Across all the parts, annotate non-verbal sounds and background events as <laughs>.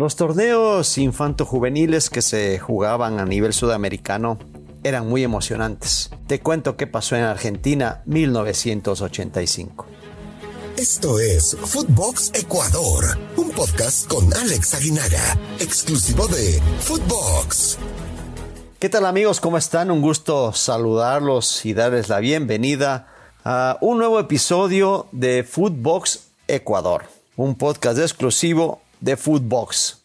Los torneos infanto-juveniles que se jugaban a nivel sudamericano eran muy emocionantes. Te cuento qué pasó en Argentina 1985. Esto es Footbox Ecuador, un podcast con Alex Aguinaga, exclusivo de Footbox. ¿Qué tal amigos? ¿Cómo están? Un gusto saludarlos y darles la bienvenida a un nuevo episodio de Footbox Ecuador, un podcast exclusivo de Footbox.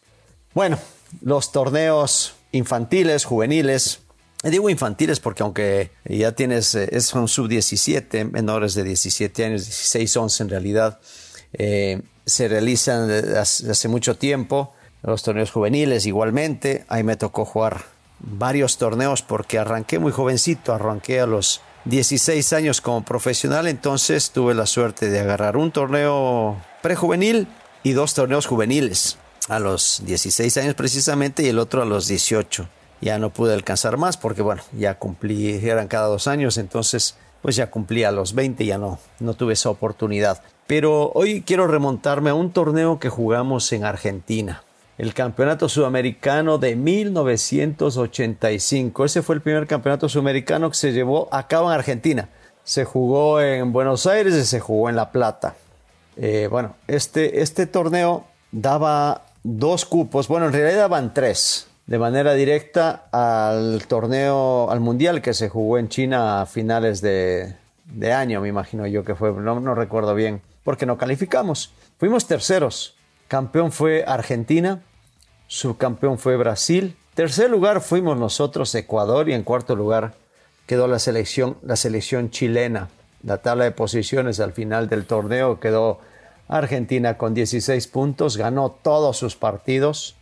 Bueno, los torneos infantiles, juveniles, digo infantiles porque aunque ya tienes, eh, son sub-17, menores de 17 años, 16, 11 en realidad, eh, se realizan hace mucho tiempo. Los torneos juveniles igualmente, ahí me tocó jugar varios torneos porque arranqué muy jovencito, arranqué a los 16 años como profesional, entonces tuve la suerte de agarrar un torneo prejuvenil y dos torneos juveniles a los 16 años precisamente y el otro a los 18. Ya no pude alcanzar más porque bueno, ya cumplí, eran cada dos años, entonces pues ya cumplí a los 20, ya no, no tuve esa oportunidad. Pero hoy quiero remontarme a un torneo que jugamos en Argentina, el Campeonato Sudamericano de 1985. Ese fue el primer campeonato sudamericano que se llevó a cabo en Argentina. Se jugó en Buenos Aires y se jugó en La Plata. Eh, bueno, este, este torneo daba dos cupos, bueno, en realidad daban tres, de manera directa al torneo, al mundial que se jugó en China a finales de, año, me imagino yo que fue, no, recuerdo bien, porque no calificamos. Fuimos terceros. Campeón fue Argentina, subcampeón fue Brasil, tercer lugar fuimos nosotros, Ecuador, y en cuarto lugar quedó la selección, la selección chilena. La tabla de posiciones al final del torneo quedó Argentina con 16 puntos, ganó todos sus partidos,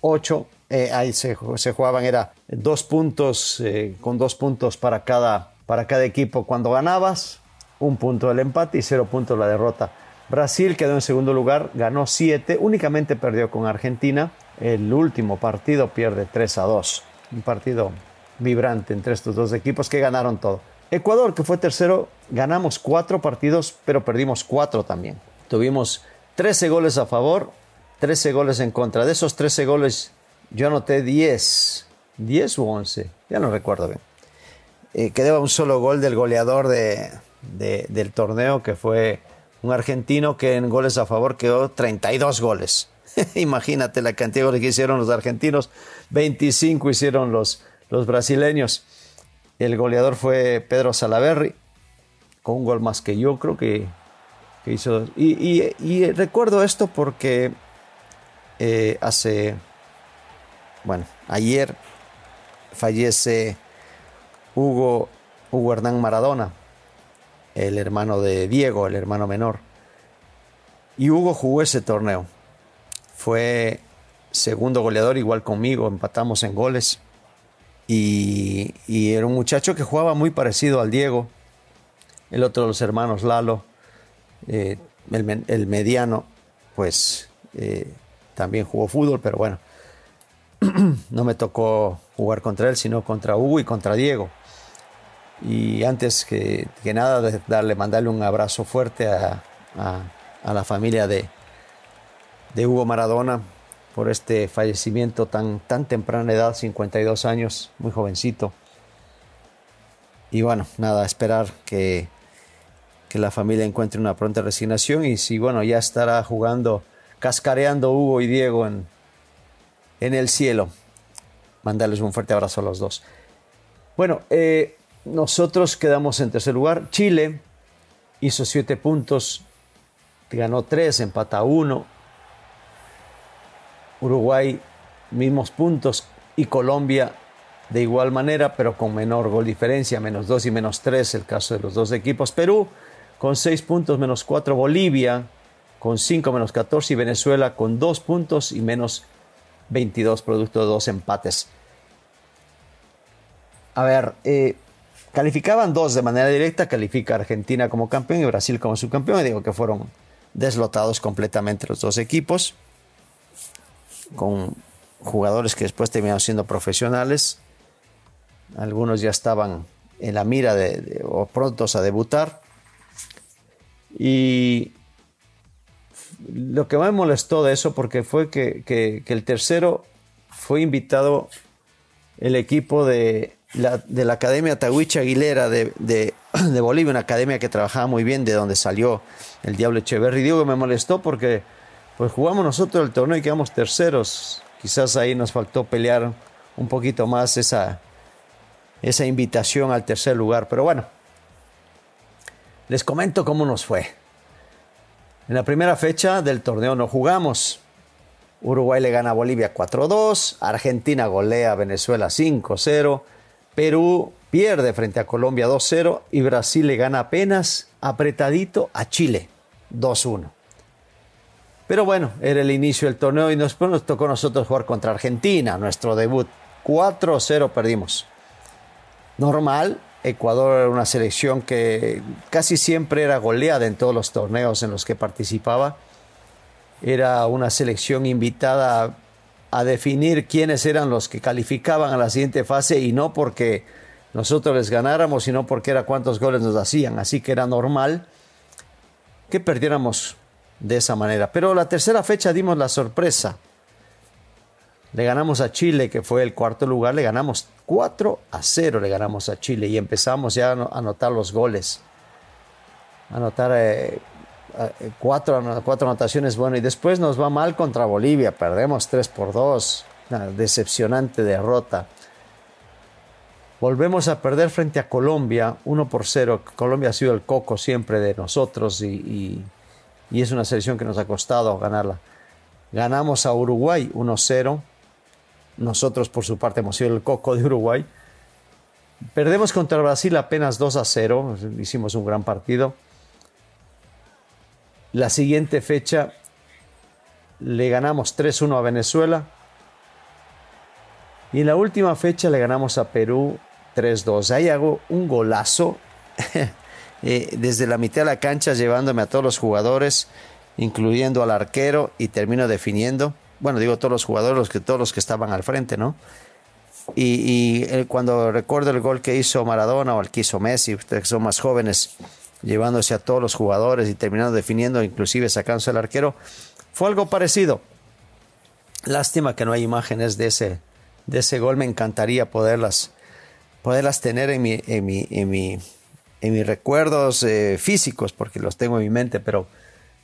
8, eh, ahí se, jugaban, era dos puntos, eh, con dos puntos para cada, para cada equipo cuando ganabas, un punto del empate y cero puntos la derrota. Brasil quedó en segundo lugar, ganó 7, únicamente perdió con Argentina. El último partido pierde 3 a 2. Un partido vibrante entre estos dos equipos que ganaron todo. Ecuador, que fue tercero, ganamos cuatro partidos, pero perdimos cuatro también. Tuvimos 13 goles a favor, 13 goles en contra. De esos 13 goles, yo anoté 10, 10 u 11, ya no recuerdo bien. Eh, quedaba un solo gol del goleador de, del torneo, que fue un argentino que en goles a favor quedó 32 goles. <laughs> Imagínate la cantidad de goles que hicieron los argentinos, 25 hicieron los, los brasileños. El goleador fue Pedro Salaverri, con un gol más que yo, creo que hizo. Y, recuerdo esto porque eh, hace, bueno, ayer fallece Hugo, Hugo Hernán Maradona, el hermano de Diego, el hermano menor. Y Hugo jugó ese torneo. Fue segundo goleador, igual conmigo, empatamos en goles. Y, y, era un muchacho que jugaba muy parecido al Diego. El otro de los hermanos Lalo eh, el, mediano, pues eh, también jugó fútbol, pero bueno, <clears throat> no me tocó jugar contra él, sino contra Hugo y contra Diego. Y antes que, nada, darle, mandarle un abrazo fuerte a, la familia de, de, Hugo Maradona por este fallecimiento tan, tan temprana edad, 52 años, muy jovencito. Y bueno, nada, esperar que que la familia encuentre una pronta resignación y si, bueno, ya estará jugando, cascareando Hugo y Diego en, en el cielo. Mandarles un fuerte abrazo a los dos. Bueno, eh, nosotros quedamos en tercer lugar. Chile hizo siete puntos, ganó tres, empata uno. Uruguay, mismos puntos. Y Colombia, de igual manera, pero con menor gol diferencia, menos dos y menos tres, el caso de los dos equipos. Perú con 6 puntos menos 4 Bolivia, con 5 menos 14 y Venezuela con 2 puntos y menos 22 producto de dos empates. A ver, eh, calificaban dos de manera directa, califica Argentina como campeón y Brasil como subcampeón, y digo que fueron deslotados completamente los dos equipos, con jugadores que después terminaron siendo profesionales, algunos ya estaban en la mira de, o prontos a debutar, y lo que más me molestó de eso porque fue que, el tercero fue invitado el equipo de la, de la Academia Tahuicha Aguilera de, de, <clears throat> Bolivia, una academia que trabajaba muy bien, de donde salió el Diablo Echeverry. Digo que me molestó porque pues jugamos nosotros el torneo y quedamos terceros. Quizás ahí nos faltó pelear un poquito más esa, esa invitación al tercer lugar. Pero bueno, les comento cómo nos fue. En la primera fecha del torneo no jugamos. Uruguay le gana a Bolivia 4-2, Argentina golea a Venezuela 5-0, Perú pierde frente a Colombia 2-0 y Brasil le gana apenas apretadito a Chile 2-1. Pero bueno, era el inicio del torneo y después nos tocó a nosotros jugar contra Argentina, nuestro debut. 4-0 perdimos. Normal, Ecuador era una selección que casi siempre era goleada en todos los torneos en los que participaba. Era una selección invitada a, definir quiénes eran los que calificaban a la siguiente fase y no porque nosotros les ganáramos, sino porque era cuántos goles nos hacían. Así que era normal que perdiéramos de esa manera. Pero la tercera fecha dimos la sorpresa. Le ganamos a Chile, que fue el cuarto lugar, le ganamos 4 a 0, le ganamos a Chile y empezamos ya a anotar los goles. Anotar eh, eh, cuatro, anotaciones, bueno, y después nos va mal contra Bolivia, perdemos 3 por 2, una decepcionante derrota. Volvemos a perder frente a Colombia, 1 por 0. Colombia ha sido el coco siempre de nosotros y, y es una selección que nos ha costado ganarla. Ganamos a Uruguay 1-0. Nosotros, por su parte, hemos sido el coco de Uruguay. Perdemos contra Brasil apenas 2 a 0. Hicimos un gran partido. La siguiente fecha le ganamos 3-1 a Venezuela. Y en la última fecha le ganamos a Perú 3-2. Ahí hago un golazo <laughs> eh, desde la mitad de la cancha llevándome a todos los jugadores, incluyendo al arquero, y termino definiendo bueno, digo todos los jugadores, los que, todos los que estaban al frente, ¿no? Y, cuando recuerdo el gol que hizo Maradona o el que hizo Messi, ustedes que son más jóvenes, llevándose a todos los jugadores y terminando definiendo, inclusive sacándose al arquero, fue algo parecido. Lástima que no hay imágenes de ese, de ese gol, me encantaría poderlas, poderlas tener en mi, en mi, en mi, en mis recuerdos eh, físicos, porque los tengo en mi mente, pero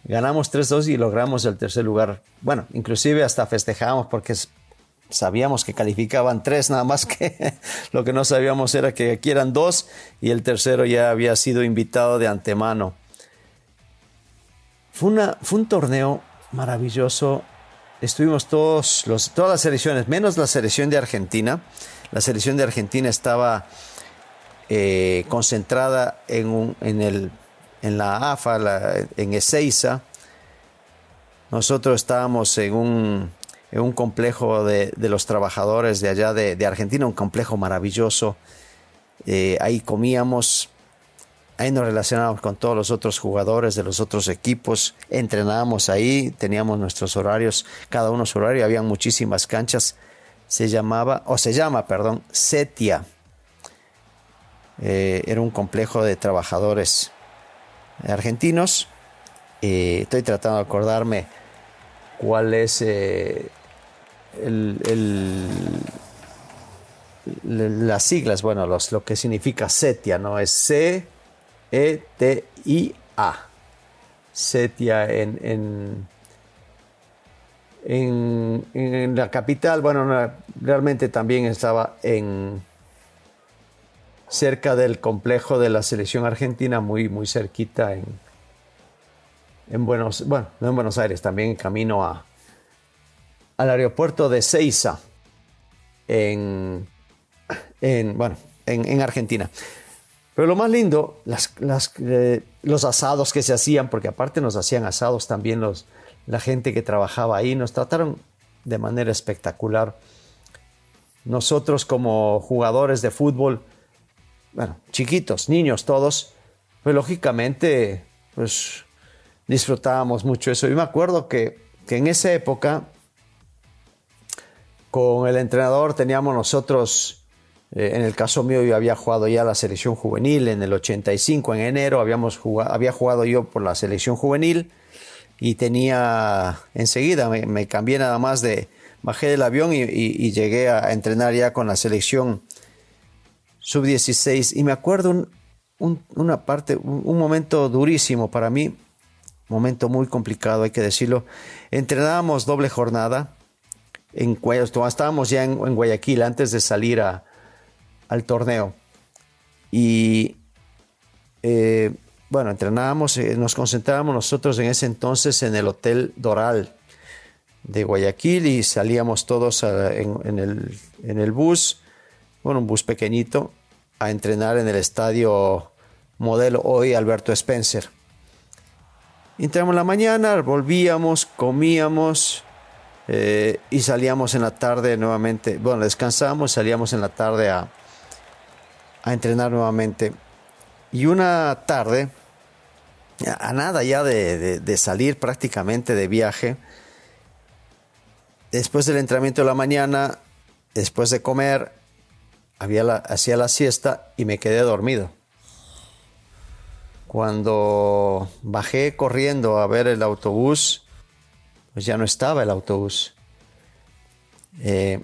Ganamos 3-2 y logramos el tercer lugar. Bueno, inclusive hasta festejamos porque sabíamos que calificaban tres, nada más que <laughs> lo que no sabíamos era que aquí eran dos y el tercero ya había sido invitado de antemano. Fue, una, fue un torneo maravilloso. Estuvimos todos, los, todas las selecciones, menos la selección de Argentina. La selección de Argentina estaba eh, concentrada en, un, en el en la AFA, en Ezeiza. Nosotros estábamos en un, en un complejo de, los trabajadores de allá de, Argentina, un complejo maravilloso. Eh, ahí comíamos, ahí nos relacionábamos con todos los otros jugadores de los otros equipos, entrenábamos ahí, teníamos nuestros horarios, cada uno su horario, había muchísimas canchas. Se llamaba, o se llama, perdón, Setia. Eh, era un complejo de trabajadores argentinos. Eh, estoy tratando de acordarme cuál es eh, las siglas, bueno, los, lo que significa SETIA, ¿no? Es C-E-T-I-A. SETIA en, en, en, en, la capital, bueno, realmente también estaba en cerca del complejo de la selección argentina, muy, muy cerquita en, en Buenos, bueno, no en Buenos Aires, también en camino a, al aeropuerto de Ceiza, en, en bueno, en, Argentina. Pero lo más lindo, las, eh, los asados que se hacían, porque aparte nos hacían asados también los, la gente que trabajaba ahí, nos trataron de manera espectacular. Nosotros como jugadores de fútbol, bueno, chiquitos, niños todos, pues lógicamente, pues disfrutábamos mucho eso. Y me acuerdo que, en esa época, con el entrenador teníamos nosotros, eh, en el caso mío yo había jugado ya la selección juvenil en el 85, en enero habíamos jugado, había jugado yo por la selección juvenil y tenía enseguida, me, cambié nada más de, bajé del avión y, llegué a entrenar ya con la selección sub-16 y me acuerdo una parte, un, momento durísimo para mí, momento muy complicado, hay que decirlo. Entrenábamos doble jornada en estábamos ya en, Guayaquil antes de salir al torneo. Y eh, bueno, entrenábamos, eh, nos concentrábamos nosotros en ese entonces en el Hotel Doral de Guayaquil y salíamos todos en, el, en el bus, bueno, un bus pequeñito, a entrenar en el estadio modelo hoy Alberto Spencer. Entramos en la mañana, volvíamos, comíamos eh, y salíamos en la tarde nuevamente. Bueno, descansábamos, salíamos en la tarde a, a entrenar nuevamente. Y una tarde, a nada ya de, salir prácticamente de viaje, después del entrenamiento de la mañana, después de comer, hacía la siesta y me quedé dormido. Cuando bajé corriendo a ver el autobús, pues ya no estaba el autobús. Eh,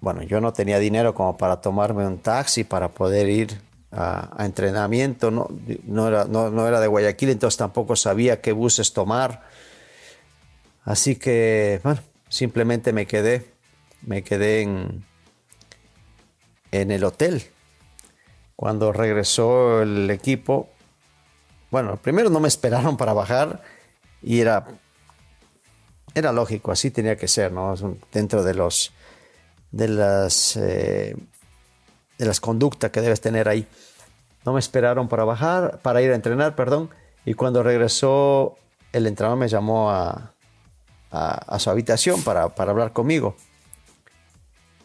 bueno, yo no tenía dinero como para tomarme un taxi para poder ir a, entrenamiento. No, no, era, no, era de Guayaquil, entonces tampoco sabía qué buses tomar. Así que, bueno, simplemente me quedé, me quedé en, en el hotel. Cuando regresó el equipo, bueno, primero no me esperaron para bajar y era, era lógico, así tenía que ser, ¿no? Dentro de los de las eh, de las conductas que debes tener ahí. No me esperaron para bajar, para ir a entrenar, perdón, y cuando regresó el entrenador me llamó a, a, su habitación para, para hablar conmigo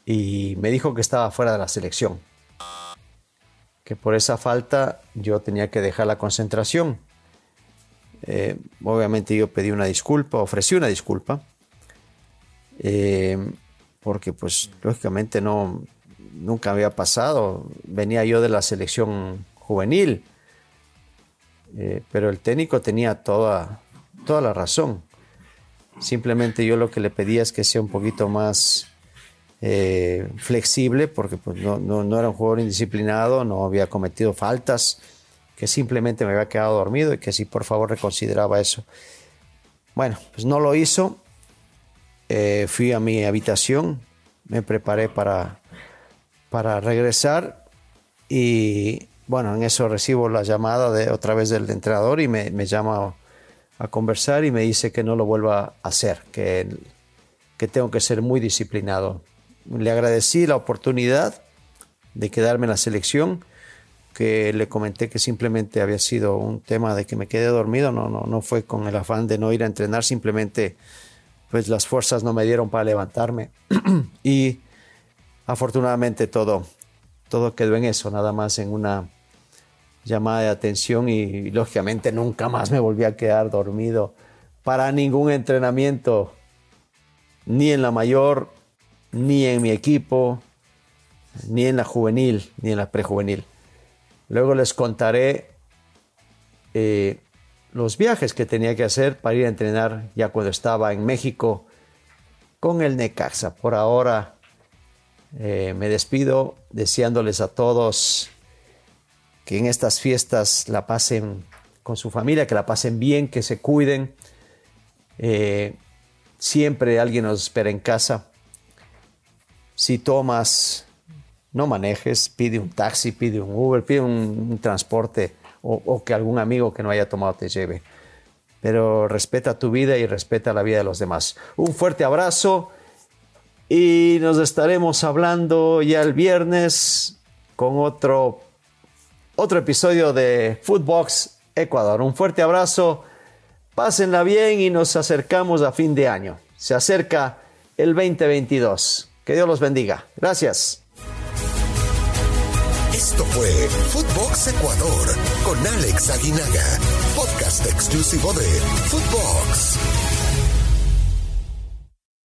y me dijo que estaba fuera de la selección que por esa falta yo tenía que dejar la concentración. Eh, obviamente yo pedí una disculpa, ofrecí una disculpa, eh, porque pues lógicamente no, nunca había pasado. Venía yo de la selección juvenil, eh, pero el técnico tenía toda, toda la razón. Simplemente yo lo que le pedía es que sea un poquito más eh, flexible porque pues, no, no, era un jugador indisciplinado, no había cometido faltas, que simplemente me había quedado dormido y que si por favor reconsideraba eso. Bueno, pues no lo hizo. Eh, fui a mi habitación, me preparé para, para regresar y bueno, en eso recibo la llamada de otra vez del entrenador y me, me llama a conversar y me dice que no lo vuelva a hacer, que, que tengo que ser muy disciplinado le agradecí la oportunidad de quedarme en la selección, que le comenté que simplemente había sido un tema de que me quedé dormido, no, no, no fue con el afán de no ir a entrenar, simplemente pues las fuerzas no me dieron para levantarme. <clears throat> Y afortunadamente todo, todo quedó en eso, nada más en una llamada de atención y lógicamente nunca más me volví a quedar dormido para ningún entrenamiento, ni en la mayor ni en mi equipo, ni en la juvenil, ni en la prejuvenil. Luego les contaré eh, los viajes que tenía que hacer para ir a entrenar ya cuando estaba en México con el Necaxa. Por ahora eh, me despido deseándoles a todos que en estas fiestas la pasen con su familia, que la pasen bien, que se cuiden. Eh, siempre alguien nos espera en casa si tomas, no manejes, pide un taxi, pide un Uber, pide un, transporte o, que algún amigo que no haya tomado te lleve. Pero respeta tu vida y respeta la vida de los demás. Un fuerte abrazo y nos estaremos hablando ya el viernes con otro, otro episodio de Footbox Ecuador. Un fuerte abrazo, pásenla bien y nos acercamos a fin de año. Se acerca el 2022. Que Dios los bendiga. Gracias. Esto fue Footbox Ecuador con Alex Aguinaga, podcast exclusivo de Footbox.